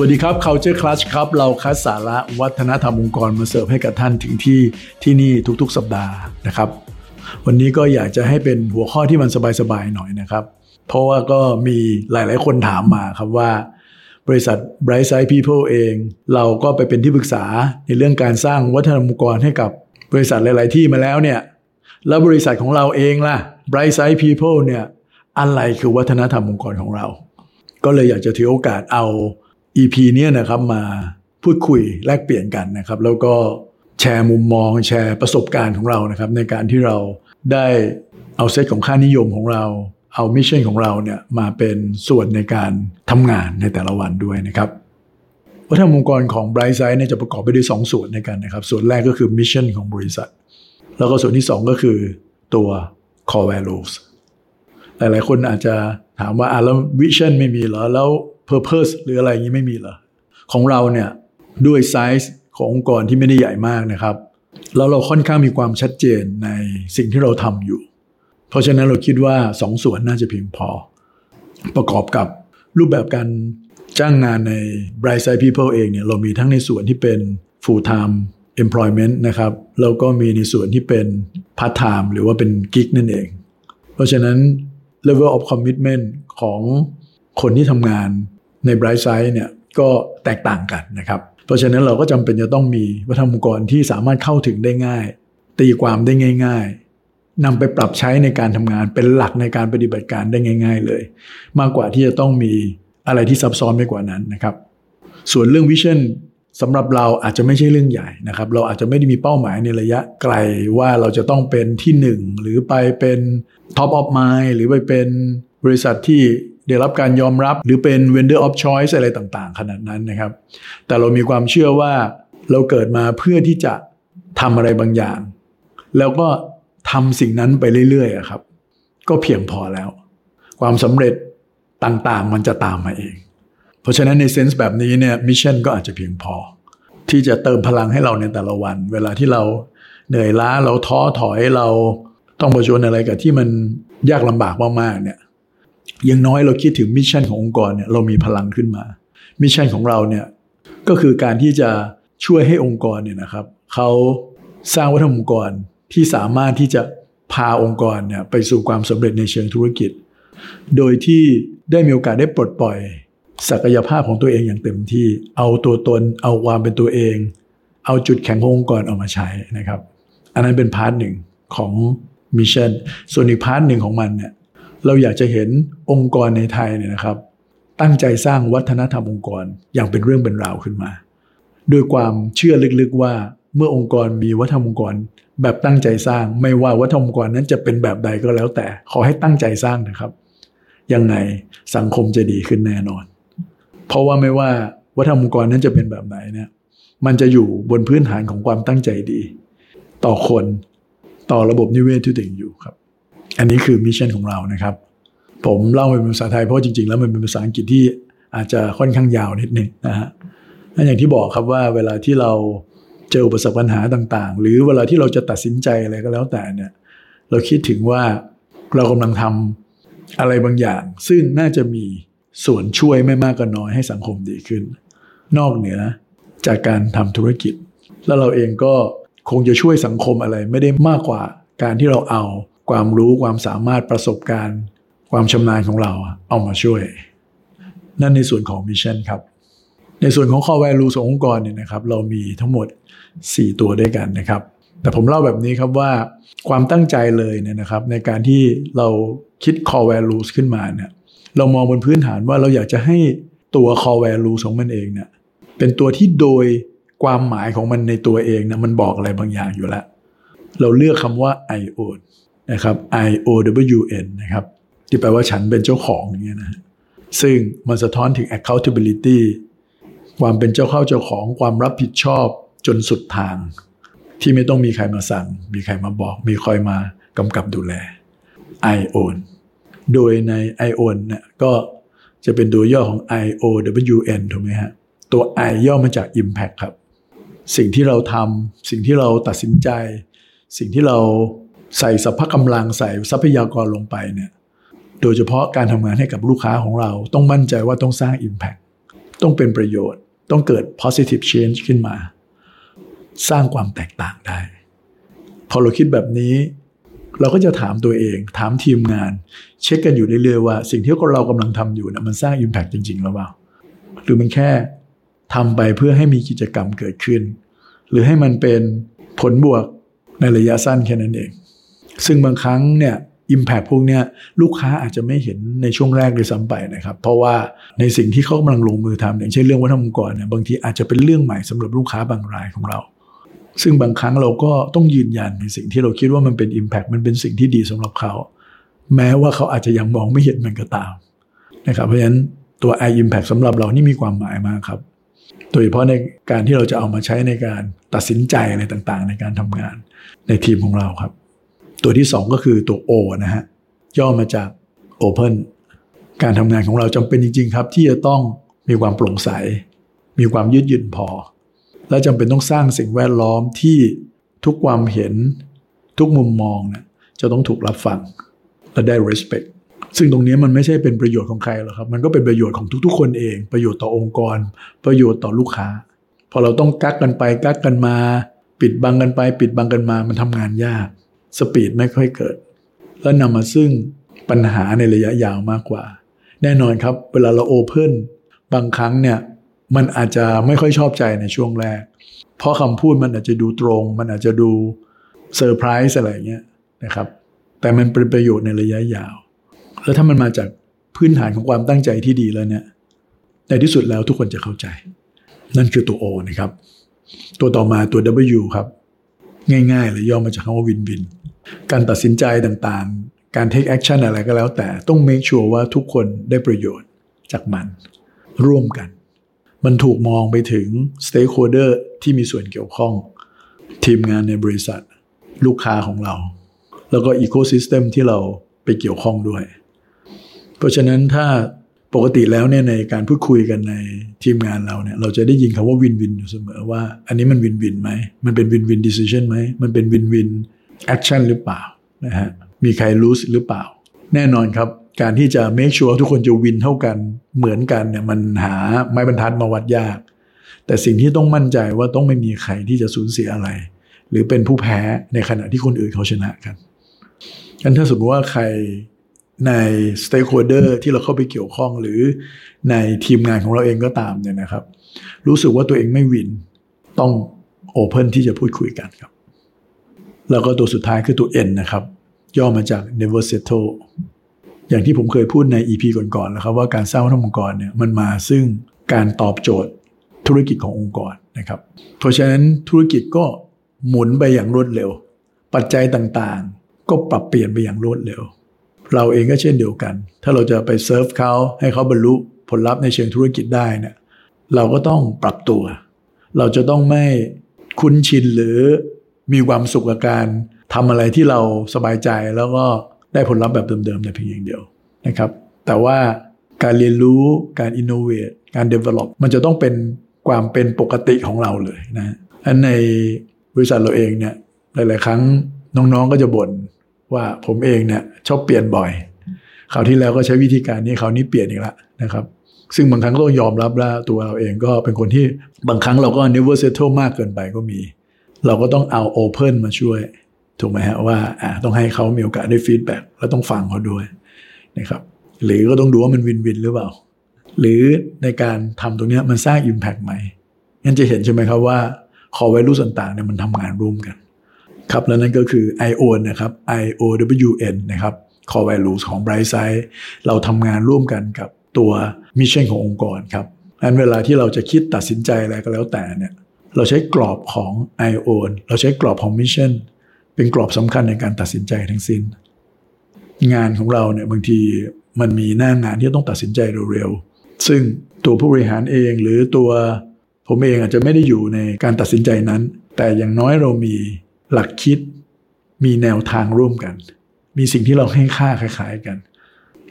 วัสดีครับ Culture Clash ครับ เราคัดสาระวัฒนธรรมองค์กรมาเสิร์ฟให้กับท่านถึงที่ที่นี่ทุกๆ สัปดาห์นะครับ วันนี้ก็อยากจะให้เป็นหัวข้อที่มันสบายๆหน่อยนะครับ เพราะว่าก็มีหลายๆคนถามมาครับว่า บริษัท Bright Side People เอง เราก็ไปเป็นที่ปรึกษาในเรื่องการสร้างวัฒนธรรมองค์กรให้กับบริษัทหลาย ๆ ที่มาแล้วเนี่ยแล้วบริษัทของเราเองล่ะ Bright Side People เนี่ยอะไรคือวัฒนธรรมองค์กรของเรา ก็เลยอยากจะถือโอกาสเอา EP เนี่ยนะครับมาพูดคุยแลกเปลี่ยนกันนะครับ แล้วก็แชร์มุมมองแชร์ประสบการณ์ของเรานะครับ ในการที่เราได้เอาเซตของค่านิยมของเรา เอา mission ของเราเนี่ยมาเป็นส่วนในการทำงานในแต่ละวันด้วยนะครับวัฒนธรรมองค์กรของ Bright Side เนี่ยจะประกอบไปด้วย2ส่วนด้วยกันนะครับ ส่วนแรกก็คือ mission ของบริษัท แล้วก็ส่วนที่ 2 ก็คือตัว core values หลายๆคนอาจจะถามว่าอะแล้ววิชั่นไม่มีเหรอแล้ว purpose หรืออะไรอย่างนี้ไม่มีเหรอของเราเนี่ยด้วยไซส์ขององค์กรที่ไม่ได้ใหญ่มากนะครับ แล้วเราค่อนข้างมีความชัดเจนในสิ่งที่เราทำอยู่ เพราะฉะนั้นเราคิดว่าสองส่วนน่าจะเพียงพอ ประกอบกับรูปแบบการจ้างงานใน Bright Side People เองเนี่ยเรามีทั้งในส่วนที่เป็น full time employment นะครับแล้วก็มีในส่วนที่เป็น part time หรือว่าเป็นกิ๊กนั่นเอง เพราะฉะนั้น level of commitment ของคนที่ทำงาน ใน Bright Side เนี่ยก็แตกต่างกันนะครับเพราะฉะนั้นเราก็จำเป็นจะต้องมีวัฒนธรรมองค์กรที่สามารถเข้าถึงได้ง่าย ตีความได้ง่าย ๆนำไปปรับใช้ในการทำงานเป็นหลักในการปฏิบัติการได้ง่าย ๆ เลย มากกว่าที่จะต้องมีอะไรที่ซับซ้อนไปกว่านั้นนะครับ ส่วนเรื่องวิชั่นสำหรับเราอาจจะไม่ใช่เรื่องใหญ่นะครับ เราอาจจะไม่ได้มีเป้าหมายในระยะไกลว่าเราจะต้องเป็นที่หนึ่งหรือไปเป็น Top of Mind หรือไปเป็น บริษัทที่ได้รับการยอมรับหรือเป็น Vendor of Choice อะไรต่างๆ ขนาดนั้นนะครับ แต่เรามีความเชื่อว่าเราเกิดมาเพื่อที่จะทำอะไรบางอย่าง แล้วก็ทำสิ่งนั้นไปเรื่อยๆครับ ก็เพียงพอแล้ว ความสำเร็จต่างๆ มันจะตามมาเอง เพราะฉะนั้นใน sense แบบนี้เนี่ย mission ก็อาจจะเพียงพอ ที่จะเติมพลังให้เราในแต่ละวัน เวลาที่เราเหนื่อยล้าเราท้อถอยเราต้องเผชิญอะไรกับที่มันยากลำบากมากๆเนี่ย อย่างน้อยเราคิดถึง mission ขององค์กรเนี่ยเรามีพลังขึ้นมา mission ของเราเนี่ยก็คือการที่จะช่วยให้องค์กรเนี่ยนะครับเขาสร้างวัฒนธรรมองค์กรที่สามารถที่จะพาองค์กรเนี่ยไปสู่ความสำเร็จในเชิงธุรกิจ โดยที่ได้มีโอกาสได้ปลดปล่อย ศักยภาพของตัวเองอย่างเต็มที่ เอาตัวตน เอาความเป็นตัวเอง เอาจุดแข็งขององค์กรออกมาใช้นะครับ อันนั้นเป็น part หนึ่งของ mission ส่วนอีก part หนึ่งของมันเนี่ย เราอยากจะเห็นองค์กรในไทยเนี่ยนะครับ ตั้งใจสร้างวัฒนธรรมองค์กรอย่างเป็นเรื่องเป็นราวขึ้นมา ด้วยความเชื่อลึกๆว่าเมื่อองค์กรมีวัฒนธรรมองค์กร แบบตั้งใจสร้าง ไม่ว่าวัฒนธรรมองค์กรนั้นจะเป็นแบบใดก็แล้วแต่ ขอให้ตั้งใจสร้างนะครับ ยังไงสังคมจะดีขึ้นแน่นอน เพราะว่าไม่ว่าวัฒนธรรมองค์กรนั้นจะเป็นแบบไหนเนี่ยมันจะอยู่บนพื้นฐานของความตั้งใจดี ต่อคนต่อระบบนิเวศที่ตัวเองอยู่ครับ อันนี้คือมิชชั่นของเรานะครับ ผมเล่าเป็นภาษาไทยเพราะจริงๆ แล้วมันเป็นภาษาอังกฤษที่อาจจะค่อนข้างยาวนิดนึงนะฮะนั่นอย่างที่บอกครับว่าเวลาที่เราเจออุปสรรคปัญหาต่างๆ หรือเวลาที่เราจะตัดสินใจอะไรก็แล้วแต่เนี่ยเราคิดถึงว่าเรากำลังทำอะไรบางอย่าง ซึ่งน่าจะมีส่วนช่วยไม่มากก็น้อยให้สังคมดีขึ้น นอกเหนือจากการทำธุรกิจ แล้วเราเองก็คงจะช่วยสังคมอะไรไม่ได้มากกว่าการที่เราเอา ความรู้ความสามารถประสบการณ์ ความชำนาญของเราเอามาช่วย นั่นในส่วนของมิชชั่นครับ ในส่วนของ core value ขององค์กรเนี่ยนะครับ เรามีทั้งหมด 4 ตัวด้วยกันนะครับ แต่ผมเล่าแบบนี้ครับว่าความตั้งใจเลยเนี่ยนะครับ ในการที่เราคิด core values ขึ้นมาเนี่ยเรามองบนพื้นฐานว่าเราอยากจะให้ตัว core values ของมันเองเนี่ยเป็นตัวที่โดยความหมายของมันในตัวเองนะมันบอกอะไรบางอย่างอยู่แล้ว เราเลือกคำว่า I own นะครับ I O W N นะครับที่แปลว่าฉันเป็นเจ้าของอย่างเงี้ยนะซึ่งมันสะท้อนถึง accountability ความเป็นเจ้าเข้าเจ้าของความรับผิดชอบจนสุดทาง ที่ไม่ต้องมีใครมาสั่ง มีใครมาบอก มีคอยมากำกับดูแล I own โดยใน I own เนี่ยก็จะเป็นตัวย่อของ I O W N ถูกไหมฮะ ตัว I ย่อมาจาก Impact ครับ สิ่งที่เราทำสิ่งที่เราตัดสินใจ สิ่งที่เรา ใส่สัพพะกำลังใส่ทรัพยากรลงไปเนี่ยโดยเฉพาะการทำงานให้กับลูกค้าของเราต้องมั่นใจว่าต้องสร้าง Impact ต้องเป็นประโยชน์ ต้องเกิด positive change ขึ้นมา สร้างความแตกต่างได้ พอเราคิดแบบนี้ เราก็จะถามตัวเอง ถามทีมงาน เช็คกันอยู่เรื่อยๆว่า สิ่งที่เรากำลังทำอยู่นะมันสร้าง impact จริงๆหรือเปล่าหรือมันแค่ทำไปเพื่อให้มีกิจกรรมเกิดขึ้น หรือให้มันเป็นผลบวกในระยะสั้นแค่นั้นเอง ซึ่งบางครั้งเนี่ยอิมแพ t พวกเนี้ยลูกค้าอาจจะไม่เห็นในช่วงแรกเลยซ้ำไปนะครับ เพราะว่าในสิ่งที่เขากำลังลงมือทำอย่างเช่นเรื่องวัฒนธรรมองค์กรเนี่ยบางทีอาจจะเป็นเรื่องใหม่สำหรับลูกค้าบางรายของเรา ซึ่งบางครั้งเราก็ต้องยืนยันในสิ่งที่เราคิดว่ามันเป็น Impact มันเป็นสิ่งที่ดีสำหรับเขา แม้ว่าเขาอาจจะยังมองไม่เห็นมันก็ตามนะครับเพราะฉะนั้นตัว i impact สำหรับเรานี่มีความหมายมากครับโดยเฉพาะในการที่เราจะเอามาใช้ในการตัดสินใจอะไรต่างๆ ในการทำงานในทีมของเราครับ ตัวที่ 2 ก็คือตัว O นะฮะย่อมาจาก Open การทำงานของเราจำเป็นจริง ๆ ครับ ที่จะต้องมีความโปร่งใส มีความยืดหยุ่นพอ และจำเป็นต้องสร้างสิ่งแวดล้อมที่ทุกความเห็นทุกมุมมองนะจะต้องถูกรับฟังและได้ respect ซึ่งตรงนี้มันไม่ใช่เป็นประโยชน์ของใครหรอกครับ มันก็เป็นประโยชน์ของทุกๆ คนเอง ประโยชน์ต่อองค์กร ประโยชน์ต่อลูกค้า พอเราต้องกักกันไปกักกันมา ปิดบังกันไป ปิดบังกันมา มันทำงานยาก สปีดไม่ค่อยเกิด แล้วนำมาซึ่งปัญหาในระยะยาวมากกว่า แน่นอนครับ เวลาเราโอเพนบางครั้งเนี่ยมันอาจจะไม่ค่อยชอบใจในช่วงแรก เพราะคำพูดมันอาจจะดูตรง มันอาจจะดูเซอร์ไพรส์อะไรเงี้ยนะครับ แต่มันเป็นประโยชน์ในระยะยาว แล้วถ้ามันมาจากพื้นฐานของความตั้งใจที่ดีแล้วเนี่ยในที่สุดแล้วทุกคนจะเข้าใจ นั่นคือตัว O นะครับ ตัวต่อมาตัว W ครับ ง่ายๆเลยย่อมาจากคำว่า win-win การตัดสินใจต่างๆ การ take action อะไรก็แล้วแต่ต้อง make sure ว่าทุกคนได้ประโยชน์จากมัน ร่วมกัน มันถูกมองไปถึง stakeholder ที่มีส่วนเกี่ยวข้อง ทีมงานในบริษัท ลูกค้าของเรา แล้วก็ ecosystem ที่เราไปเกี่ยวข้องด้วย เพราะฉะนั้นถ้าปกติแล้วเนี่ยในการพูดคุยกันในทีมงานเราเนี่ยเราจะได้ยินคำว่า win-win อยู่เสมอว่า อันนี้มัน win-win ไหมมันเป็น win-win decision ไหมมันเป็น win-win action หรือเปล่านะฮะมีใครรู้หรือเปล่า แน่นอนครับ การที่จะ make sure ทุกคนจะวินเท่ากันเหมือนกันเนี่ยมันหาไม้บรรทัดมาวัดยาก แต่สิ่งที่ต้องมั่นใจว่าต้องไม่มีใครที่จะสูญเสียอะไร หรือเป็นผู้แพ้ในขณะที่คนอื่นเขาชนะกันกันถ้าสมมติว่าใครใน stakeholder ที่เราเข้าไปเกี่ยวข้องหรือในทีมงานของเราเองก็ตามเนี่ยนะครับ รู้สึกว่าตัวเองไม่วินต้องโอเพนที่จะพูดคุยกันครับ แล้วก็ตัวสุดท้ายคือตัว N นะครับ ย่อมาจาก never settle อย่างที่ผมเคยพูดใน EP ก่อนๆแล้วครับว่าการสร้างวัฒนธรรมองค์กรเนี่ยมันมาซึ่งการตอบโจทย์ธุรกิจขององค์กรนะครับ เพราะฉะนั้นธุรกิจก็หมุนไปอย่างรวดเร็ว ปัจจัยต่างๆ ก็ปรับเปลี่ยนไปอย่างรวดเร็ว เราเองก็เช่นเดียวกัน ถ้าเราจะไปเซิร์ฟเขาให้เขาบรรลุผลลัพธ์ในเชิงธุรกิจได้เนี่ยเราก็ต้องปรับตัว เราจะต้องไม่คุ้นชินหรือ มีความสุขกับการทำอะไรที่เราสบายใจแล้วก็ได้ผลลัพธ์แบบเดิมๆแต่เพียงอย่างเดียวนะครับ แต่ว่าการเรียนรู้การอินโนเวทการ develop มันจะต้องเป็นความเป็นปกติของเราเลยนะอันในบริษัทเราเองเนี่ยหลาย ๆ ครั้งน้องๆก็จะบ่นว่าผมเองเนี่ยชอบเปลี่ยนบ่อยคราวที่แล้วก็ใช้วิธีการนี้คราวนี้เปลี่ยนอีกแล้วนะครับ ซึ่งบางครั้งก็ต้องยอมรับแล้วตัวเราเองก็เป็นคนที่บางครั้งเราก็ never settle มากเกินไปก็มี เราก็ต้องเอา open มาช่วย ถูกไหมฮะว่าอ่าต้องให้เขามีโอกาสได้ feedback แล้วต้องฟังเขาด้วยนะครับหรือก็ต้องดูว่ามัน win-win หรือเปล่า หรือในการทำตรงนี้มันสร้าง Impact ไหมงั้นจะเห็นใช่ไหมครับว่า core value ต่างๆเนี่ยมันทำงานร่วมกัน ครับแล้วนั่นก็คือ I OWN นะครับ IOWN นะครับ Core Values ของ Brightside เราทำงานร่วมกันกับตัว mission ขององค์กรครับงั้นเวลาที่เราจะคิดตัดสินใจอะไรก็แล้วแต่เนี่ย เราใช้กรอบของ I OWN เราใช้กรอบของ mission เป็นกรอบสำคัญในการตัดสินใจทั้งสิ้น งานของเราเนี่ยบางทีมันมีหน้างานที่ต้องตัดสินใจเร็วๆซึ่งตัวผู้บริหารเองหรือตัวผมเองอาจจะไม่ได้อยู่ในการตัดสินใจนั้น แต่อย่างน้อยเรามีหลักคิด มีแนวทางร่วมกัน มีสิ่งที่เราให้ค่าคล้ายๆกัน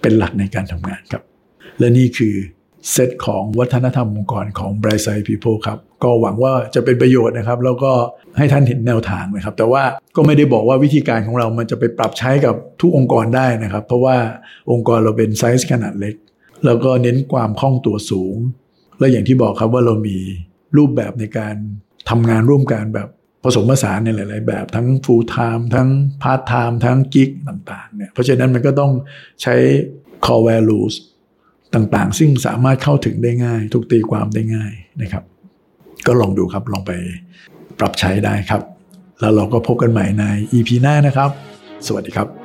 เป็นหลักในการทำงานครับ และนี่คือ เซตของวัฒนธรรมองค์กรของ Bright Side People ครับ ก็หวังว่าจะเป็นประโยชน์นะครับ แล้วก็ให้ท่านเห็นแนวทางนะครับ แต่ว่าก็ไม่ได้บอกว่าวิธีการของเรามันจะไปปรับใช้กับทุกองค์กรได้นะครับ เพราะว่าองค์กรเราเป็นไซส์ขนาดเล็ก แล้วก็เน้นความคล่องตัวสูง และอย่างที่บอกครับว่าเรามีรูปแบบในการทำงานร่วมกันแบบผสมผสานในหลาย ๆ แบบทั้ง full time ทั้ง part time ทั้งกิกต่าง ๆ เนี่ย เพราะฉะนั้นมันก็ต้องใช้ core values ต่างๆ ซึ่งสามารถเข้าถึงได้ง่าย ถูกตีความได้ง่ายนะครับ ก็ลองดูครับลองไปปรับใช้ได้ครับ แล้วเราก็พบกันใหม่ใน EP หน้านะครับ สวัสดีครับ